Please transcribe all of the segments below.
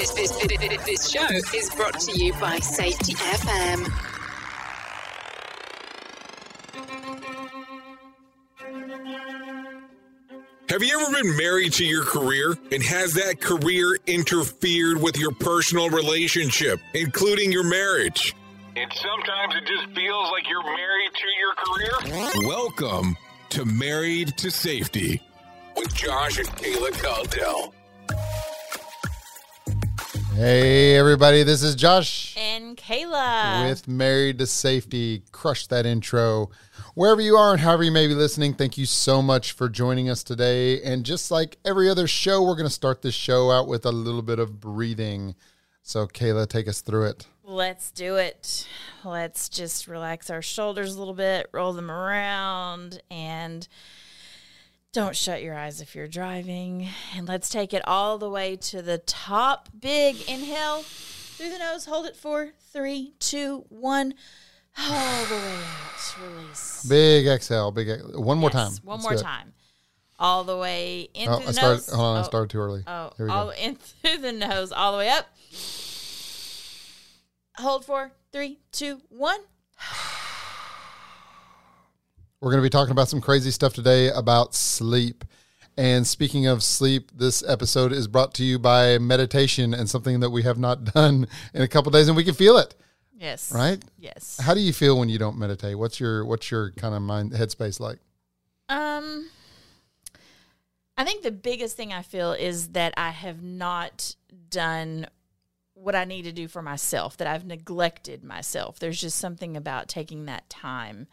This, this, this, this show is brought to you by Safety FM. Have you ever been married to your career and has that career interfered with your personal relationship, including your marriage? And sometimes it just feels like you're married to your career? Welcome to Married to Safety with Josh and Kayla Caldell. Hey, everybody, this is Josh And Kayla. with Married to Safety. Crush that intro. Wherever you are and however you may be listening, thank you so much for joining us today. And just like every other show, we're going to start this show out with a little bit of breathing. So, Kayla, take us through it. Let's do it. Let's just relax our shoulders a little bit, roll them around, and don't shut your eyes if you're driving. And let's take it all the way to the top. Big inhale through the nose. Hold it for three, two, one. All the way out. Release. Big exhale. Big ex- one more time. One Let's more time. All the way in Oh, through I the started. nose. Hold on, I Oh, started too early. Oh, Here we all go. in through the nose, all the way up. Hold for three, two, one. We're going to be talking about some crazy stuff today about sleep. And speaking of sleep, this episode is brought to you by meditation and something that we have not done in a couple days, and we can feel it. Yes. Right? Yes. How do you feel when you don't meditate? What's your what's your kind of mind headspace like? Um, I think the biggest thing I feel is that I have not done what I need to do for myself. That I've neglected myself. There's just something about taking that time,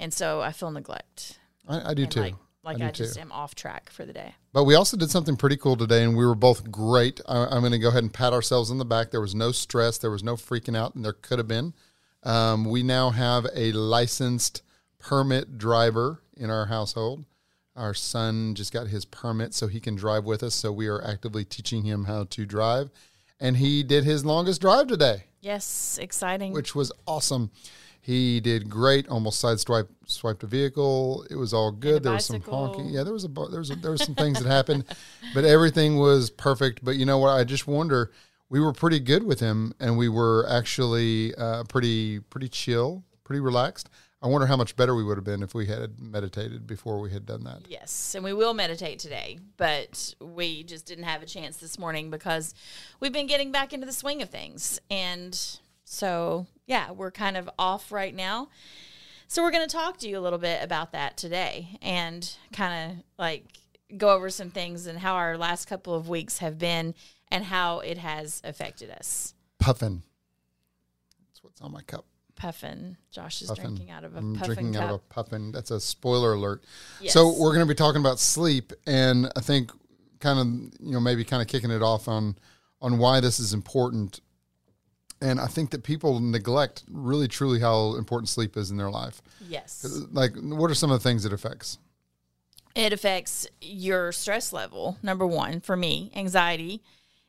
and so I feel neglect. I, I do And too. Like, like do I, just too. am off track for the day. But we also did something pretty cool today, and we were both great. I, I'm going to go ahead and pat ourselves on the back. There was no stress, there was no freaking out, and there could have been. Um, we now have a licensed permit driver in our household. Our son just got his permit so he can drive with us. So we are actively teaching him how to drive. And he did his longest drive today, Yes, exciting. which was awesome. He did great. Almost sideswiped swiped a vehicle. It was all good. There was some honking. Yeah, there was a there was a, there was some things that happened, but everything was perfect. But you know what? I just wonder. We were pretty good with him, and we were actually uh, pretty pretty chill, pretty relaxed. I wonder how much better we would have been if we had meditated before we had done that. Yes, and we will meditate today, but we just didn't have a chance this morning because we've been getting back into the swing of things. And so, yeah, we're kind of off right now. So, we're going to talk to you a little bit about that today and kind of like go over some things and how our last couple of weeks have been and how it has affected us. Puffin. That's what's on my cup. Puffin. Josh is Puffin. drinking out of a I'm puffin drinking cup. out of a puffin. That's a spoiler alert. So we're going to be talking about sleep, and I think kind of you know maybe kind of kicking it off on on why this is important. And I think that people neglect really truly how important sleep is in their life. yes. Like, what are some of the things it affects? it affects your stress level number one for me anxiety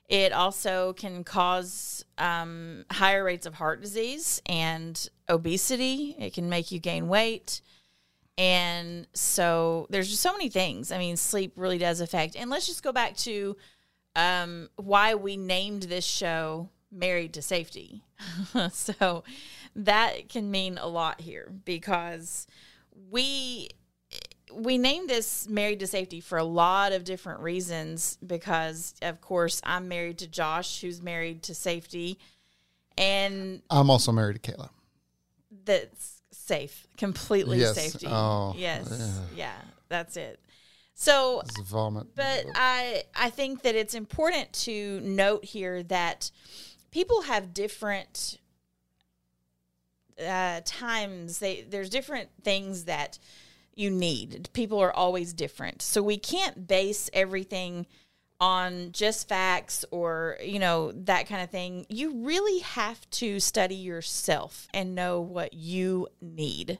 it also can cause um, higher rates of heart disease and obesity it can make you gain weight and so there's just so many things i mean sleep really does affect and let's just go back to um, why we named this show married to safety so that can mean a lot here because we we named this married to safety for a lot of different reasons because of course i'm married to josh who's married to safety and I'm also married to Kayla. that's safe completely Yes. safety Oh, yes yeah that's it so vomit. but I I think that it's important to note here that people have different uh, times. They there's different things that you need. People are always different, so we can't base everything on just facts or you know that kind of thing. You really have to study yourself and know what you need.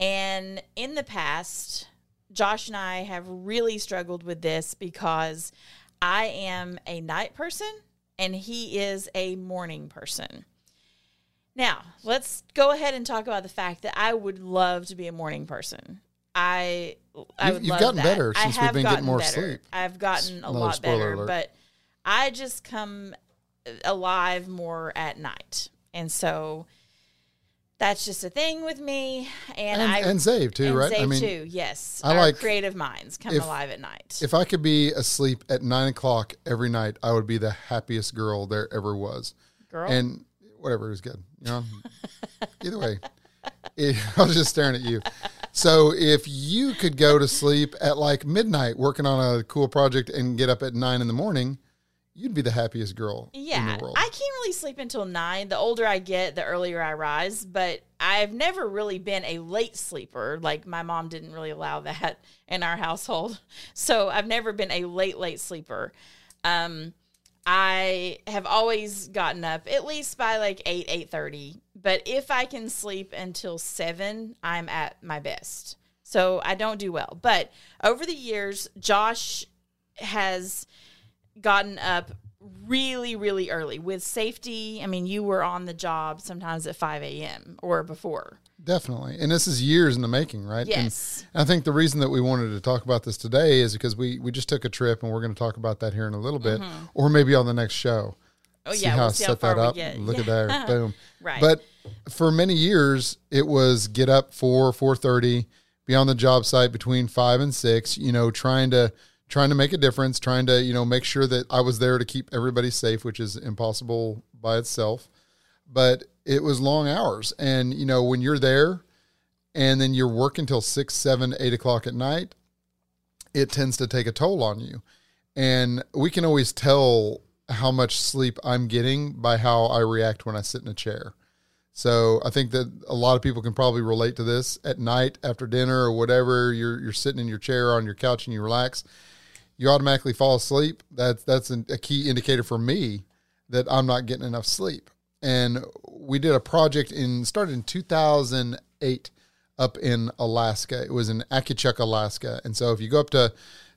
And in the past, Josh and I have really struggled with this because I am a night person and he is a morning person. Now, let's go ahead and talk about the fact that I would love to be a morning person. I I would you've love gotten that. better I since we've been getting more better. sleep. I've gotten a Another lot better, alert. but I just come alive more at night. And so that's just a thing with me. And, And, I and Zave too, and right? Zave I mean, too. Yes, I our like- creative minds come if- alive at night. if I could be asleep at nine o'clock every night, I would be the happiest girl there ever was. Girl, And whatever is good, you know. Either way, it, I was just staring at you. So if you could go to sleep at like midnight working on a cool project and get up at nine in the morning, you'd be the happiest girl in yeah, the world. I can't really sleep until nine. The older I get, the earlier I rise. But I've never really been a late sleeper. Like my mom didn't really allow that in our household. So I've never been a late, late sleeper. Um, I have always gotten up at least by like eight, eight thirty. But if I can sleep until seven, I'm at my best. So I don't do well. But over the years, Josh has gotten up really, really early with safety. I mean, you were on the job sometimes at 5 a.m. or before. Definitely. And this is years in the making, right? And Yes. I think the reason that we wanted to talk about this today is because we, we just took a trip and we're going to talk about that here in a little bit mm-hmm. or maybe on the next show. Oh, see yeah. how we'll I see how set far that up. Look at Yeah. there. Boom. Right. But for many years it was get up 4 4:30, be on the job site between 5 and 6, you know, trying to trying to make a difference, trying to, you know, make sure that I was there to keep everybody safe, which is impossible by itself. But it was long hours. And, you know, when you're there and then you're working till six, seven, eight o'clock at night, it tends to take a toll on you. And we can always tell how much sleep I'm getting by how I react when I sit in a chair. So I think that a lot of people can probably relate to this at night after dinner or whatever. You're you're sitting in your chair on your couch and you relax, you automatically fall asleep. That's that's an, a key indicator for me that I'm not getting enough sleep. And we did a project in started in 2008 up in Alaska. It was in Akiachak, Alaska. And so if you go up to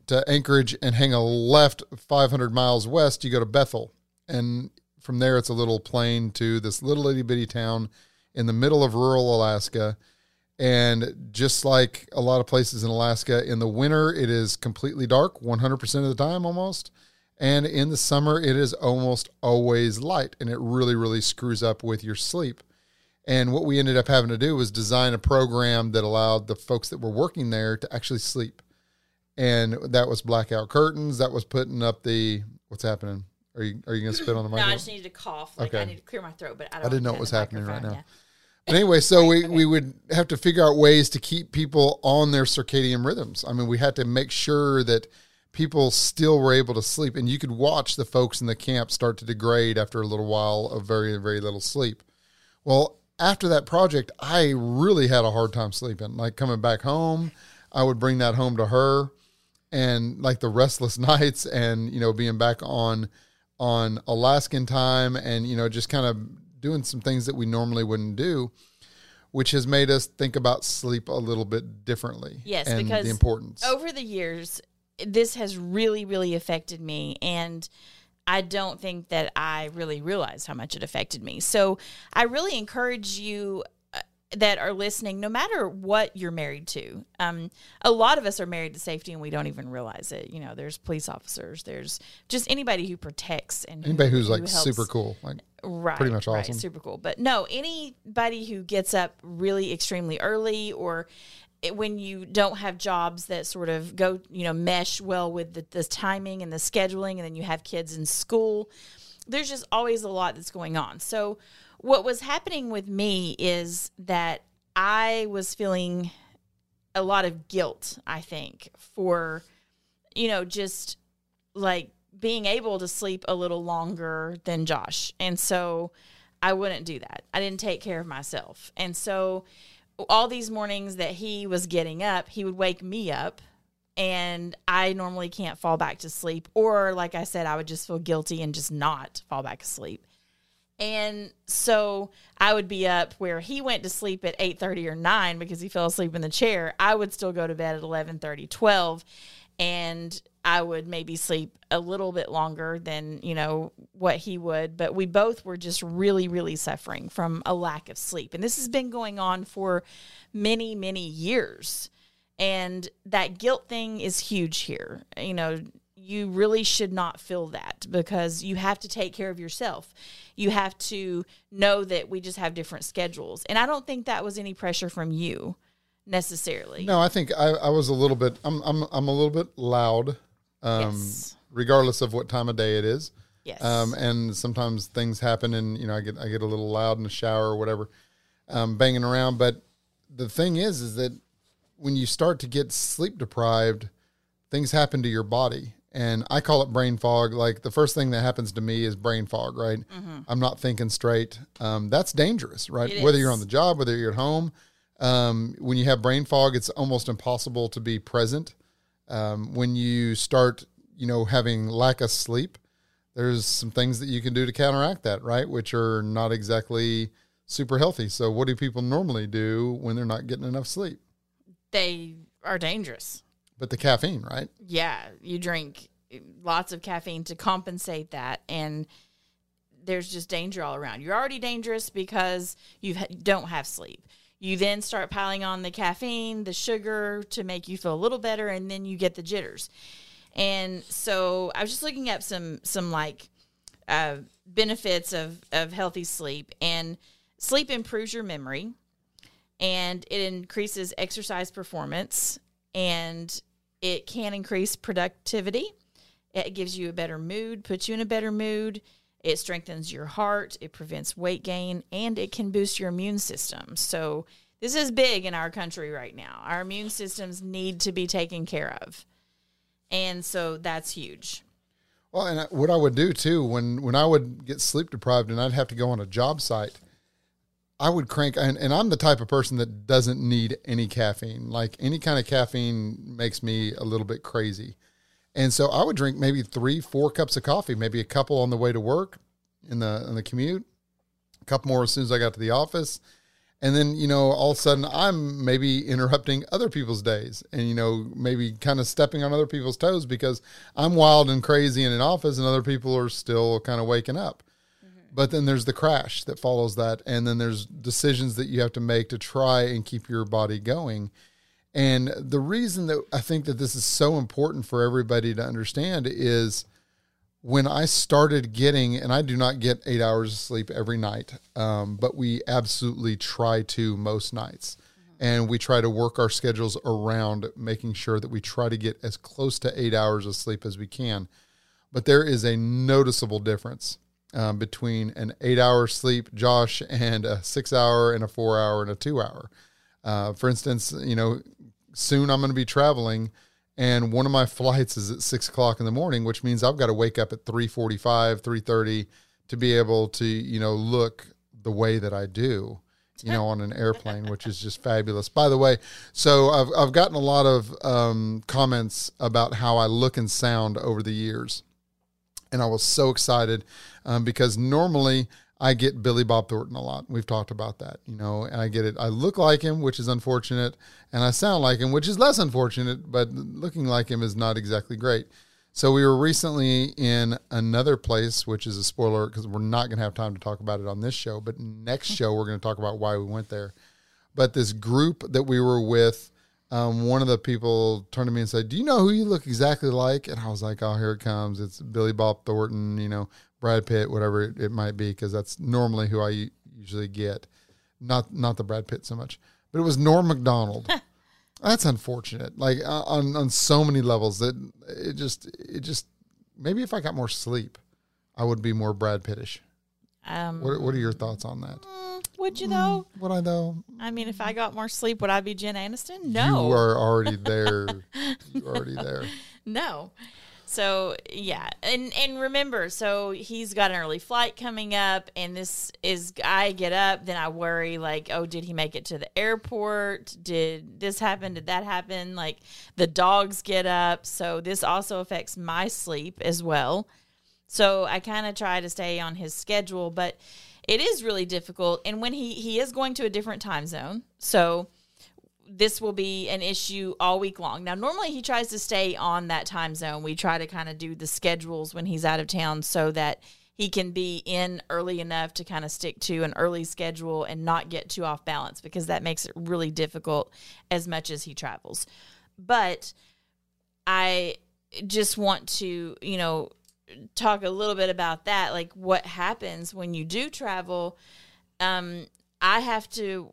to Anchorage and hang a left 500 miles west, you go to Bethel. And from there, it's a little plane to this little itty bitty town in the middle of rural Alaska. And just like a lot of places in Alaska, in the winter, it is completely dark 100% of the time almost. And in the summer, it is almost always light. And it really, really screws up with your sleep. And what we ended up having to do was design a program that allowed the folks that were working there to actually sleep. And that was blackout curtains. That was putting up the what's happening. Are you are you gonna spit on the mic? No. I just needed to cough. Like I need to clear my throat, but I, don't I didn't know what was happening right now. But anyway, so we, we would have to figure out ways to keep people on their circadian rhythms. I mean, we had to make sure that people still were able to sleep, and you could watch the folks in the camp start to degrade after a little while of very, very little sleep. Well, after that project, I really had a hard time sleeping. Like coming back home, I would bring that home to her, and like the restless nights, and you know, being back on on Alaskan time, and you know, just kind of doing some things that we normally wouldn't do, which has made us think about sleep a little bit differently. Yes, and because the importance. Over the years, this has really, really affected me. And I don't think that I really realized how much it affected me. So I really encourage you that are listening, no matter what you're married to. Um, a lot of us are married to safety and we don't even realize it. You know, there's police officers, there's just anybody who protects and who- Anybody who's who like helps- super cool, like right pretty much right, awesome. super cool but no anybody who gets up really extremely early or it, when you don't have jobs that sort of go you know mesh well with the, the timing and the scheduling and then you have kids in school there's just always a lot that's going on so what was happening with me is that i was feeling a lot of guilt i think for you know just like being able to sleep a little longer than Josh. And so I wouldn't do that. I didn't take care of myself. And so all these mornings that he was getting up, he would wake me up and I normally can't fall back to sleep or like I said I would just feel guilty and just not fall back asleep. And so I would be up where he went to sleep at 8:30 or 9 because he fell asleep in the chair. I would still go to bed at 11:30, 12 and I would maybe sleep a little bit longer than, you know, what he would, but we both were just really really suffering from a lack of sleep. And this has been going on for many many years. And that guilt thing is huge here. You know, you really should not feel that because you have to take care of yourself. You have to know that we just have different schedules. And I don't think that was any pressure from you necessarily. No, I think I, I was a little bit. I'm I'm I'm a little bit loud, um, Yes. regardless of what time of day it is. Yes. Um, and sometimes things happen, and you know, I get I get a little loud in the shower or whatever, um, banging around. But the thing is, is that when you start to get sleep deprived, things happen to your body, and I call it brain fog. Like the first thing that happens to me is brain fog. Right, I'm not thinking straight. Um, that's dangerous, right? Mm-hmm. It whether is. you're on the job, whether you're at home, um, when you have brain fog, it's almost impossible to be present. Um, when you start, you know, having lack of sleep, there's some things that you can do to counteract that, right? Which are not exactly super healthy. So, what do people normally do when they're not getting enough sleep? they are dangerous. But the caffeine, right? Yeah, you drink lots of caffeine to compensate that and there's just danger all around. You're already dangerous because you don't have sleep. You then start piling on the caffeine, the sugar to make you feel a little better and then you get the jitters. And so I was just looking up some some like uh, benefits of of healthy sleep and sleep improves your memory and it increases exercise performance and it can increase productivity. It gives you a better mood, puts you in a better mood. It strengthens your heart, it prevents weight gain, and it can boost your immune system. So, this is big in our country right now. Our immune systems need to be taken care of. And so that's huge. Well, and what I would do too when when I would get sleep deprived and I'd have to go on a job site, I would crank. And, and I'm the type of person that doesn't need any caffeine. Like any kind of caffeine makes me a little bit crazy, and so I would drink maybe three, four cups of coffee, maybe a couple on the way to work, in the in the commute, a couple more as soon as I got to the office. And then, you know, all of a sudden I'm maybe interrupting other people's days and, you know, maybe kind of stepping on other people's toes because I'm wild and crazy in an office and other people are still kind of waking up. But then there's the crash that follows that. And then there's decisions that you have to make to try and keep your body going. And the reason that I think that this is so important for everybody to understand is when I started getting, and I do not get eight hours of sleep every night, um, but we absolutely try to most nights. And we try to work our schedules around making sure that we try to get as close to eight hours of sleep as we can. But there is a noticeable difference um, between an eight hour sleep, Josh, and a six hour, and a four hour, and a two hour. Uh, for instance, you know, soon I'm going to be traveling and one of my flights is at six o'clock in the morning, which means I've got to wake up at 345, 330 to be able to, you know, look the way that I do, you know, on an airplane, which is just fabulous. By the way, so I've, I've gotten a lot of um, comments about how I look and sound over the years. And I was so excited um, because normally I get Billy Bob Thornton a lot. We've talked about that, you know, and I get it. I look like him, which is unfortunate, and I sound like him, which is less unfortunate, but looking like him is not exactly great. So we were recently in another place, which is a spoiler because we're not going to have time to talk about it on this show, but next show we're going to talk about why we went there. But this group that we were with, um, one of the people turned to me and said, "Do you know who you look exactly like?" And I was like, "Oh, here it comes! It's Billy Bob Thornton, you know, Brad Pitt, whatever it, it might be, because that's normally who I usually get. Not not the Brad Pitt so much, but it was Norm Macdonald. that's unfortunate. Like uh, on on so many levels that it just it just maybe if I got more sleep, I would be more Brad Pittish. Um, What what are your thoughts on that? would you though? Would I though? I mean, if I got more sleep, would I be Jen Aniston? No. You are already there. You're already there. No. So yeah, and and remember, so he's got an early flight coming up, and this is I get up, then I worry like, oh, did he make it to the airport? Did this happen? Did that happen? Like the dogs get up, so this also affects my sleep as well. So I kind of try to stay on his schedule, but it is really difficult. And when he he is going to a different time zone, so this will be an issue all week long. Now, normally he tries to stay on that time zone. We try to kind of do the schedules when he's out of town so that he can be in early enough to kind of stick to an early schedule and not get too off balance because that makes it really difficult as much as he travels. But I just want to, you know, talk a little bit about that. Like what happens when you do travel. Um, I have to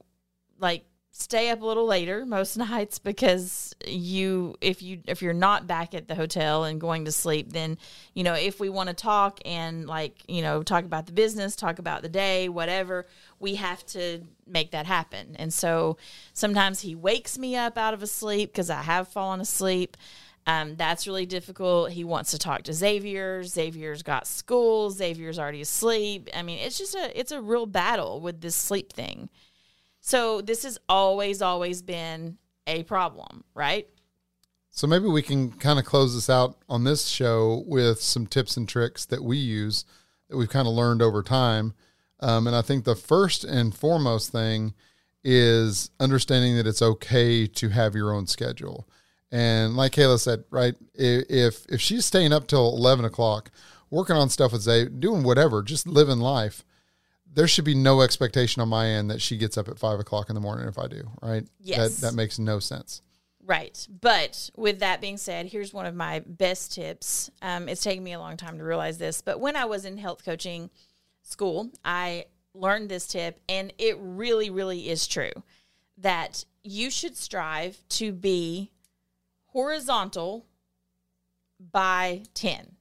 like stay up a little later most nights because you if you if you're not back at the hotel and going to sleep then you know if we want to talk and like you know talk about the business talk about the day whatever we have to make that happen and so sometimes he wakes me up out of a sleep because i have fallen asleep um, that's really difficult. He wants to talk to Xavier. Xavier's got school. Xavier's already asleep. I mean, it's just a it's a real battle with this sleep thing. So this has always, always been a problem, right? So maybe we can kind of close this out on this show with some tips and tricks that we use that we've kind of learned over time. Um, and I think the first and foremost thing is understanding that it's okay to have your own schedule. And like Kayla said, right, if if she's staying up till eleven o'clock, working on stuff with Zay, doing whatever, just living life, there should be no expectation on my end that she gets up at five o'clock in the morning if I do, right? Yes. That, that makes no sense. Right. But with that being said, here's one of my best tips. Um, it's taken me a long time to realize this, but when I was in health coaching school, I learned this tip, and it really, really is true that you should strive to be horizontal by 10.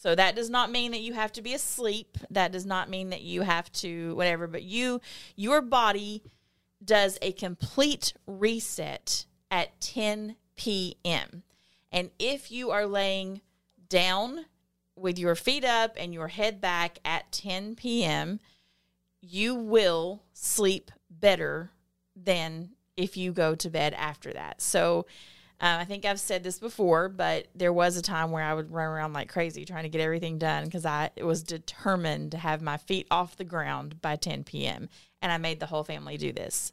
So that does not mean that you have to be asleep. That does not mean that you have to whatever, but you your body does a complete reset at 10 p.m. And if you are laying down with your feet up and your head back at 10 p.m., you will sleep better than if you go to bed after that. So um, I think I've said this before, but there was a time where I would run around like crazy trying to get everything done because I was determined to have my feet off the ground by 10 p.m. And I made the whole family do this.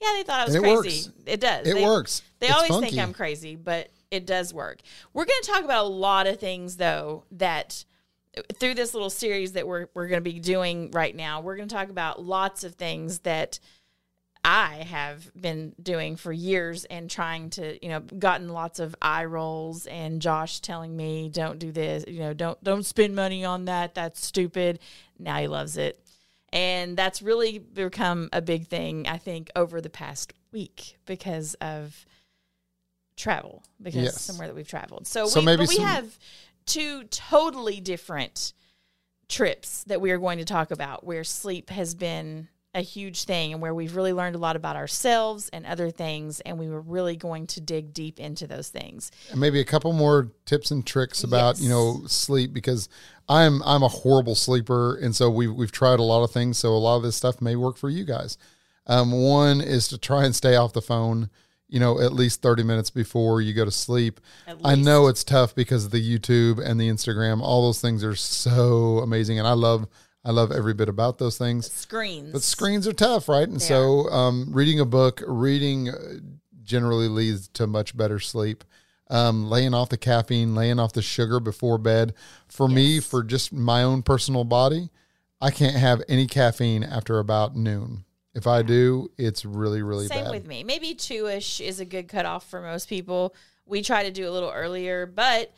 Yeah, they thought I was it crazy. works. It does. It They- works. They It's always funky. think I'm crazy, but it does work. We're going to talk about a lot of things though that through this little series that we're we're going to be doing right now. We're going to talk about lots of things that I have been doing for years and trying to, you know, gotten lots of eye rolls and Josh telling me, "Don't do this, you know, don't don't spend money on that. That's stupid." Now he loves it. And that's really become a big thing I think over the past week because of travel because Yes. somewhere that we've traveled. So, So we, maybe we some- have two totally different trips that we are going to talk about where sleep has been a huge thing and where we've really learned a lot about ourselves and other things and we were really going to dig deep into those things. and maybe a couple more tips and tricks about you know sleep because I'm I'm a horrible sleeper and so we we've tried a lot of things so a lot of this stuff may work for you guys. Um, one is to try and stay off the phone, you know, at least 30 minutes before you go to sleep. I know it's tough because of the YouTube and the Instagram. All those things are so amazing and I love I love every bit about those things. Screens. But screens are tough, right? And so, um, reading a book, reading uh, generally leads to much better sleep. Um, laying off the caffeine, laying off the sugar before bed. For me, for just my own personal body, I can't have any caffeine after about noon. If I do, it's really, really Same bad. with me. Maybe two ish is a good cutoff for most people. We try to do a little earlier, but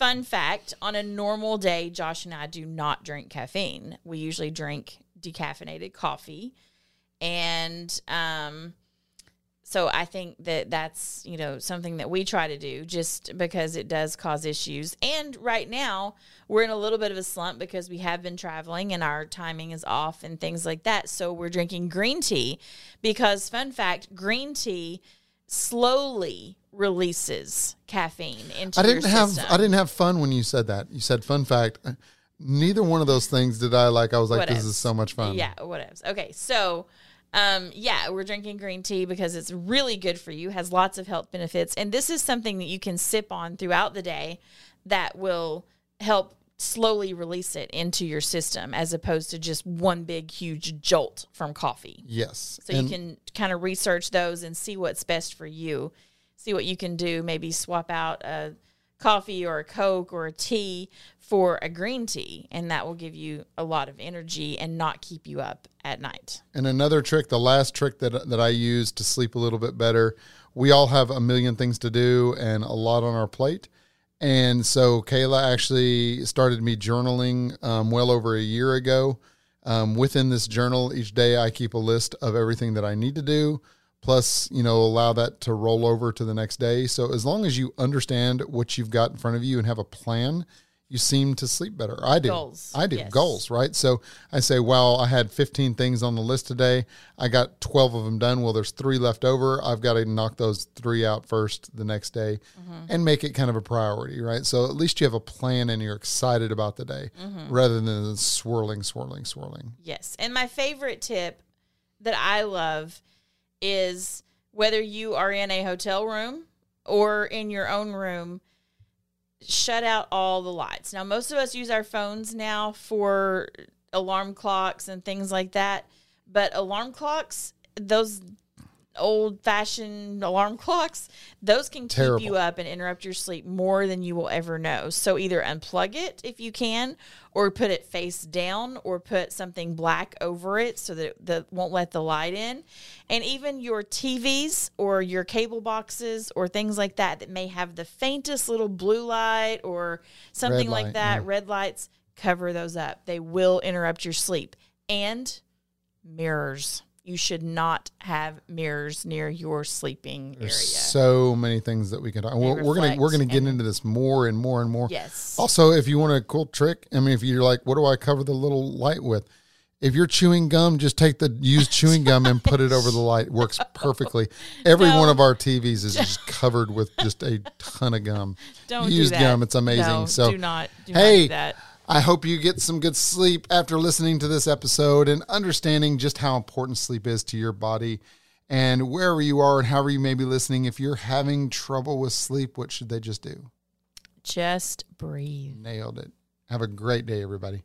fun fact on a normal day, Josh and I do not drink caffeine. We usually drink decaffeinated coffee. And um, so I think that that's, you know, something that we try to do just because it does cause issues. And right now, we're in a little bit of a slump because we have been traveling and our timing is off and things like that. So we're drinking green tea because fun fact, green tea slowly releases caffeine into I didn't your have system. I didn't have fun when you said that. You said fun fact. Neither one of those things did I like. I was like, this is so much fun. Yeah, whatevs. Okay, so um, yeah, we're drinking green tea because it's really good for you, has lots of health benefits, and this is something that you can sip on throughout the day that will help slowly release it into your system as opposed to just one big huge jolt from coffee. Yes. So you can kind of research those and see what's best for you. See what you can do. Maybe swap out a coffee or a Coke or a tea for a green tea, and that will give you a lot of energy and not keep you up at night. And another trick, the last trick that that I use to sleep a little bit better, we all have a million things to do and a lot on our plate. And so Kayla actually started me journaling um, well over a year ago. Um, within this journal, each day I keep a list of everything that I need to do, plus, you know, allow that to roll over to the next day. So as long as you understand what you've got in front of you and have a plan, you seem to sleep better. I do. Goals. I do. Yes. Goals, right? So I say, well, I had 15 things on the list today. I got 12 of them done. Well, there's three left over. I've got to knock those three out first the next day Mm-hmm. and make it kind of a priority, right? So at least you have a plan and you're excited about the day Mm-hmm. rather than swirling, swirling, swirling. Yes. And my favorite tip that I love is whether you are in a hotel room or in your own room, shut out all the lights. Now, most of us use our phones now for alarm clocks and things like that, but alarm clocks, those old fashioned alarm clocks, those can keep you up and interrupt your sleep more than you will ever know. So either unplug it if you can, or put it face down, or put something black over it so that it that won't let the light in. And even your TVs or your cable boxes or things like that that may have the faintest little blue light or something like that, yeah. red lights, cover those up. They will interrupt your sleep. And mirrors. You should not have mirrors near your sleeping area. There's so many things that we can talk. We're, we're gonna we're gonna get into this more and more and more. Yes. Also, if you want a cool trick, I mean, if you're like, what do I cover the little light with? If you're chewing gum, just take the used chewing gum and put it over the light. Works perfectly. Every No. one of our TVs is just covered with just a ton of gum. Don't do used that. gum. It's amazing. No, so do not- do not hey, do that. I hope you get some good sleep after listening to this episode and understanding just how important sleep is to your body. And wherever you are and however you may be listening, if you're having trouble with sleep, what should they just do? Just breathe. Nailed it. Have a great day, everybody.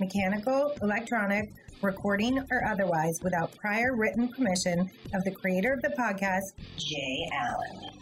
mechanical, electronic, recording, or otherwise, without prior written permission of the creator of the podcast, Jay Allen.